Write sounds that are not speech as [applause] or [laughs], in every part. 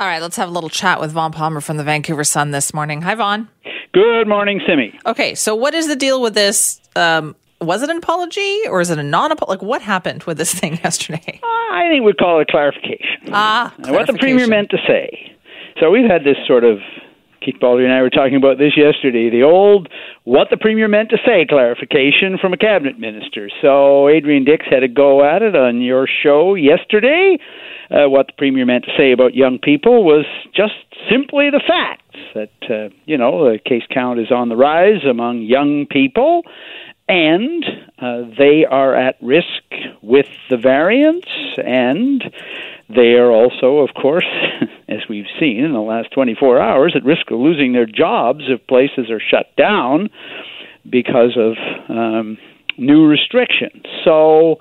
All right, let's have a little chat with Vaughn Palmer from the Vancouver Sun this morning. Hi, Vaughn. Good morning, Simi. Okay, so what is the deal with this? Um, was it an apology or is it a non-apology? Like, what happened with this [laughs] thing yesterday? I think we'd call it a clarification. Ah, What the premier meant to say. So we've had this sort of Keith Baldrey and I were talking about this yesterday. The old what the premier meant to say clarification from a cabinet minister. So Adrian Dix had a go at it on your show yesterday. Uh, what the premier meant to say about young people was just simply the facts that uh, you know the case count is on the rise among young people, and uh, they are at risk with the variants and they are also, of course, [laughs] as we've seen in the last 24 hours, at risk of losing their jobs if places are shut down because of um, new restrictions. So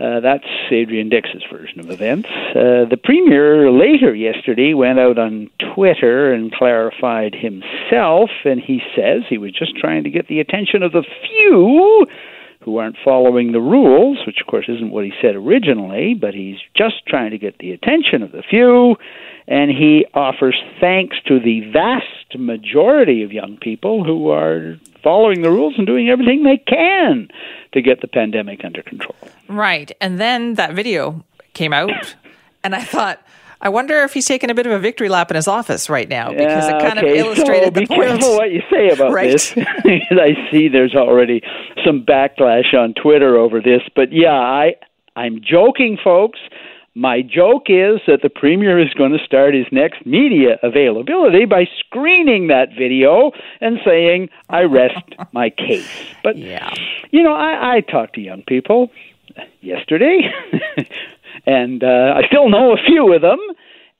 uh, that's Adrian Dix's version of events. Uh, the premier later yesterday went out on Twitter and clarified himself, and he says he was just trying to get the attention of the few who aren't following the rules, which of course isn't what he said originally, but he's just trying to get the attention of the few, and he offers thanks to the vast majority of young people who are following the rules and doing everything they can to get the pandemic under control. Right. And then that video came out, and I thought, I wonder if he's taking a bit of a victory lap in his office right now because it kind okay. of [laughs] illustrated so the be point. careful what you say about Right. this. [laughs] I see there's already some backlash on Twitter over this, but yeah, I I'm joking, folks. My joke is that the premier is going to start his next media availability by screening that video and saying, "I rest my case." But Yeah. you know, I, I talked to young people yesterday, [laughs] and uh, I still know a few of them.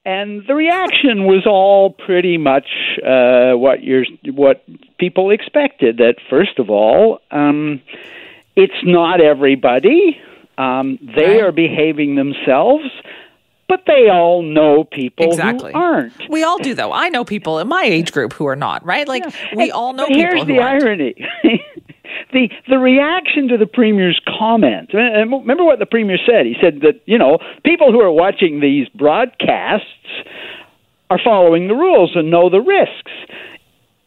And the reaction was all pretty much uh, what you're, what people expected. That first of all, um, it's not everybody. Um, they Right. are behaving themselves, but they all know people Exactly. who aren't. We all do, though. I know people in my age group who are not, right? Like, we And- all know but people here's who the aren't. irony. [laughs] the the reaction to the premier's comment. Uh, and Remember what the premier said? He said that you know people who are watching these broadcasts are following the rules and know the risks.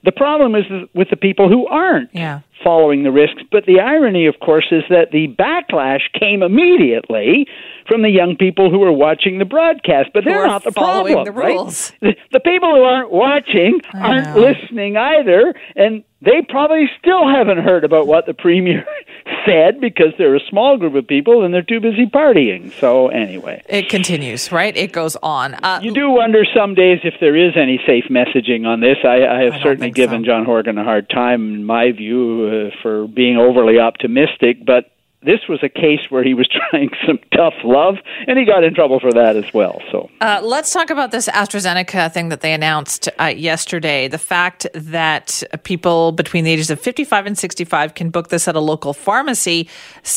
The problem is with the people who aren't Yeah. Following the risks. But the irony, of course, is that the backlash came immediately from the young people who were watching the broadcast. But they're not the following problem. the right? rules. The, the people who aren't watching aren't listening either, and they probably still haven't heard about what the premier said because they're a small group of people and they're too busy partying. So anyway. It continues, right? It goes on. Uh, You do wonder some days if there is any safe messaging on this. I, I have don't certainly given so. John Horgan a hard time, in my view, uh, for being overly optimistic, but this was a case where he was [laughs] trying some tough love, and he got in trouble for that as well. So Uh, let's talk about this AstraZeneca thing that they announced uh, yesterday. The fact that people between the ages of 55 and 65 can book this at a local pharmacy.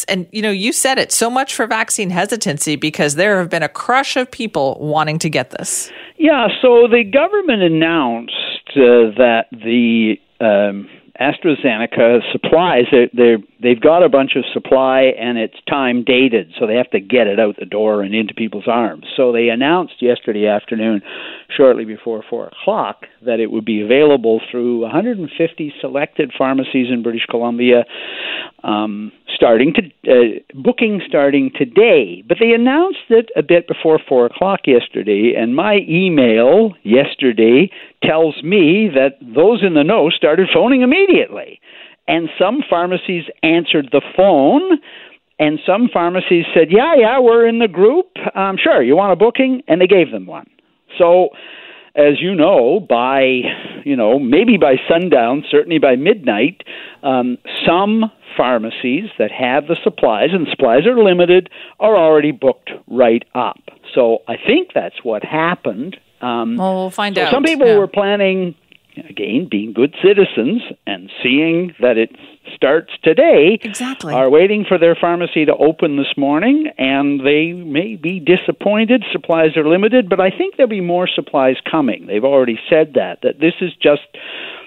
And, you know, you said it so much for vaccine hesitancy because there have been a crush of people wanting to get this. Yeah, so the government announced uh, that the um, AstraZeneca supplies they they they've got a bunch of supply and it's time dated, so they have to get it out the door and into people's arms. So they announced yesterday afternoon, shortly before four o'clock, that it would be available through 150 selected pharmacies in British Columbia, um, starting to uh, booking starting today. But they announced it a bit before four o'clock yesterday, and my email yesterday tells me that those in the know started phoning immediately, and some pharmacies answered the phone. And some pharmacies said, "Yeah, yeah, we're in the group. Um, sure, you want a booking?" And they gave them one. So, as you know, by you know maybe by sundown, certainly by midnight, um, some pharmacies that have the supplies and supplies are limited are already booked right up. So I think that's what happened. Um, Well, we'll find so out. some people Yeah. were planning, again, being good citizens and seeing that it starts today. Exactly. Are waiting for their pharmacy to open this morning, and they may be disappointed. Supplies are limited, but I think there'll be more supplies coming. They've already said that. That this is just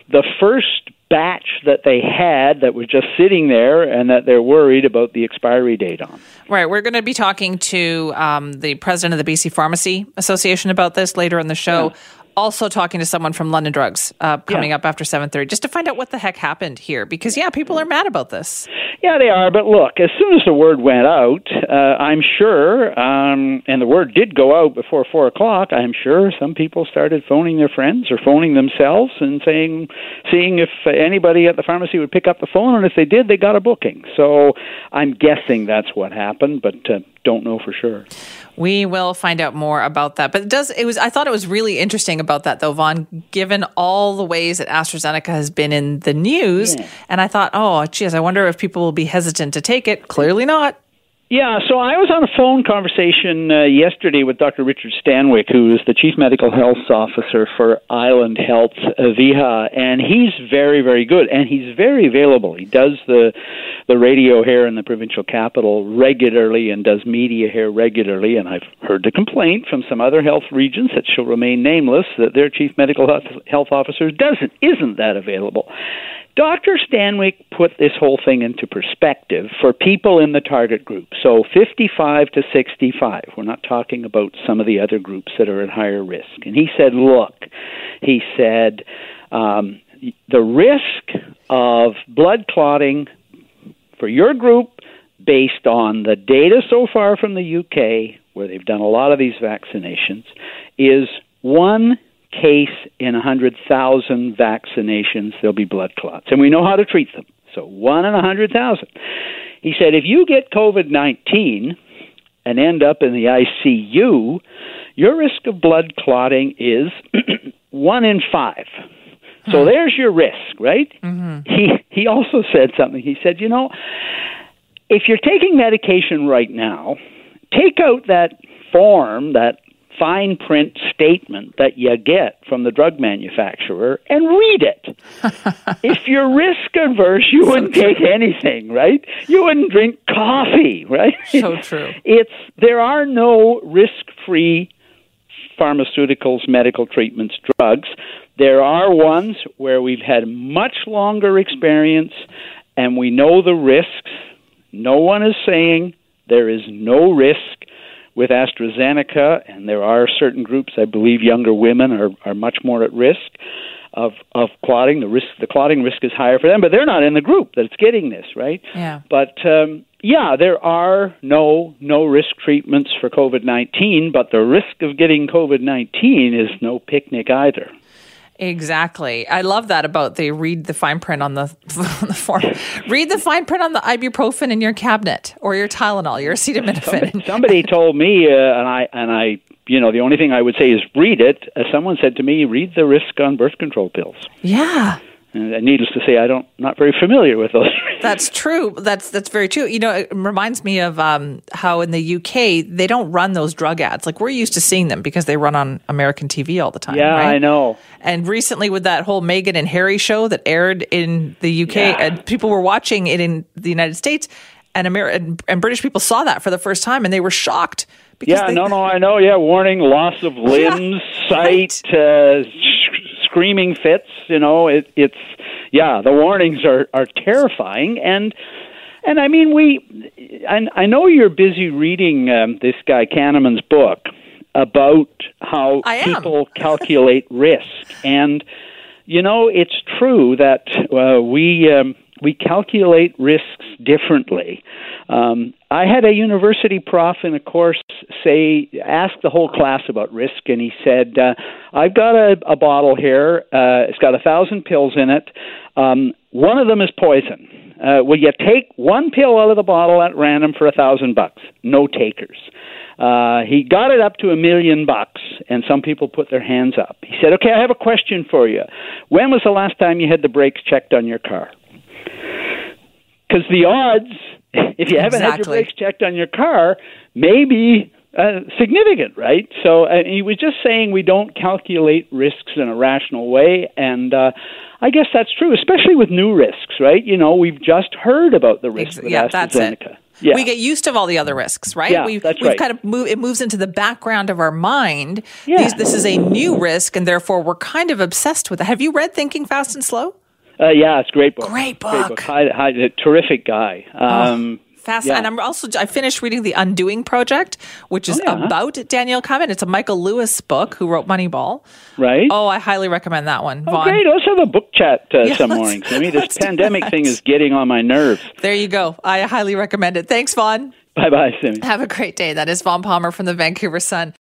the first batch that they had that was just sitting there and that they're worried about the expiry date on. Right. We're going to be talking to um, the president of the BC Pharmacy Association about this later in the show. Yeah also talking to someone from London Drugs uh, coming yeah. up after 7:30 just to find out what the heck happened here because yeah, people are mad about this. Yeah, they are. But look, as soon as the word went out, uh, I'm sure, um, and the word did go out before four o'clock. I'm sure some people started phoning their friends or phoning themselves and saying, seeing if anybody at the pharmacy would pick up the phone, and if they did, they got a booking. So I'm guessing that's what happened, but uh, don't know for sure. We will find out more about that. But it does it was I thought it was really interesting about that though, Vaughn, given all the ways that AstraZeneca has been in the news. Yeah. And I thought, oh geez, I wonder if people will be hesitant to take it. Clearly not. Yeah, so I was on a phone conversation uh, yesterday with Dr. Richard Stanwick, who is the Chief Medical Health Officer for Island Health uh, VIHA, and he's very, very good, and he's very available. He does the the radio here in the provincial capital regularly and does media here regularly, and I've heard the complaint from some other health regions that shall remain nameless that their Chief Medical Health Officer doesn't isn't that available. Dr. Stanwick put this whole thing into perspective for people in the target group. So 55 to 65. We're not talking about some of the other groups that are at higher risk. And he said, look, he said, um, the risk of blood clotting for your group, based on the data so far from the UK, where they've done a lot of these vaccinations, is one case in 100,000 vaccinations, there'll be blood clots. And we know how to treat them. So, one in 100,000. He said if you get COVID 19 and end up in the ICU, your risk of blood clotting is [clears throat] one in five. So hmm. there's your risk, right? Mm-hmm. He he also said something. He said, you know, if you're taking medication right now, take out that form, that fine print statement that you get from the drug manufacturer and read it. [laughs] if you're risk averse, you so wouldn't true. take anything, right? You wouldn't drink coffee, right? So true. [laughs] It's there are no risk-free pharmaceuticals, medical treatments, drugs. There are ones where we've had much longer experience and we know the risks. No one is saying there is no risk with AstraZeneca, and there are certain groups, I believe younger women are, are much more at risk of of clotting. The risk, the clotting risk is higher for them, but they're not in the group that's getting this, right? Yeah. But um, yeah, there are no no risk treatments for COVID nineteen, but the risk of getting COVID nineteen is no picnic either. Exactly. I love that about they read the fine print on the, [laughs] on the form. read the fine print on the ibuprofen in your cabinet or your Tylenol, your acetaminophen. Somebody, somebody told me, uh, and I and I, you know, the only thing I would say is read it. Uh, someone said to me, read the risk on birth control pills. Yeah. And needless to say, I don't not very familiar with those. [laughs] that's true. That's that's very true. You know, it reminds me of um, how in the UK they don't run those drug ads. Like we're used to seeing them because they run on American TV all the time. Yeah, right? I know. And recently, with that whole Meghan and Harry show that aired in the UK, yeah. and people were watching it in the United States, and Amer- and, and British people saw that for the first time, and they were shocked. yeah, they, no, no, I know. Yeah, warning: loss of [laughs] limbs, yeah, sight. Right. Uh, screaming fits. You know, it, it's yeah, the warnings are are terrifying and. And I mean, we. I, I know you're busy reading um, this guy Kahneman's book about how people calculate risk, and you know it's true that uh, we um, we calculate risks differently. Um, I had a university prof in a course say, ask the whole class about risk, and he said, uh, "I've got a, a bottle here. Uh, it's got a thousand pills in it. Um, one of them is poison. Uh, will you take one pill out of the bottle at random for a thousand bucks? No takers." Uh, he got it up to a million bucks, and some people put their hands up. He said, "Okay, I have a question for you. When was the last time you had the brakes checked on your car?" Because the odds [laughs] if you haven't exactly. had your brakes checked on your car, maybe uh, significant, right? So uh, he was just saying we don't calculate risks in a rational way, and uh, I guess that's true, especially with new risks, right? You know, we've just heard about the risks yeah, AstraZeneca. That's it. Yeah. We get used to all the other risks, right? Yeah, we've, that's we've right. kind of move, it moves into the background of our mind. Yeah. These, this is a new risk, and therefore we're kind of obsessed with it. Have you read Thinking Fast and Slow? Uh, yeah, it's a great book. Great book. Great book. High, high, terrific guy. Um, oh. Fast. Yeah. And I'm also I finished reading The Undoing Project, which is oh, yeah. about Daniel Kahneman. It's a Michael Lewis book who wrote Moneyball. Right. Oh, I highly recommend that one. Oh, Vaughn. great. Let's have a book chat uh, yeah, some morning. I mean, [laughs] this pandemic thing is getting on my nerves. There you go. I highly recommend it. Thanks, Vaughn. Bye bye, Simi. Have a great day. That is Vaughn Palmer from the Vancouver Sun.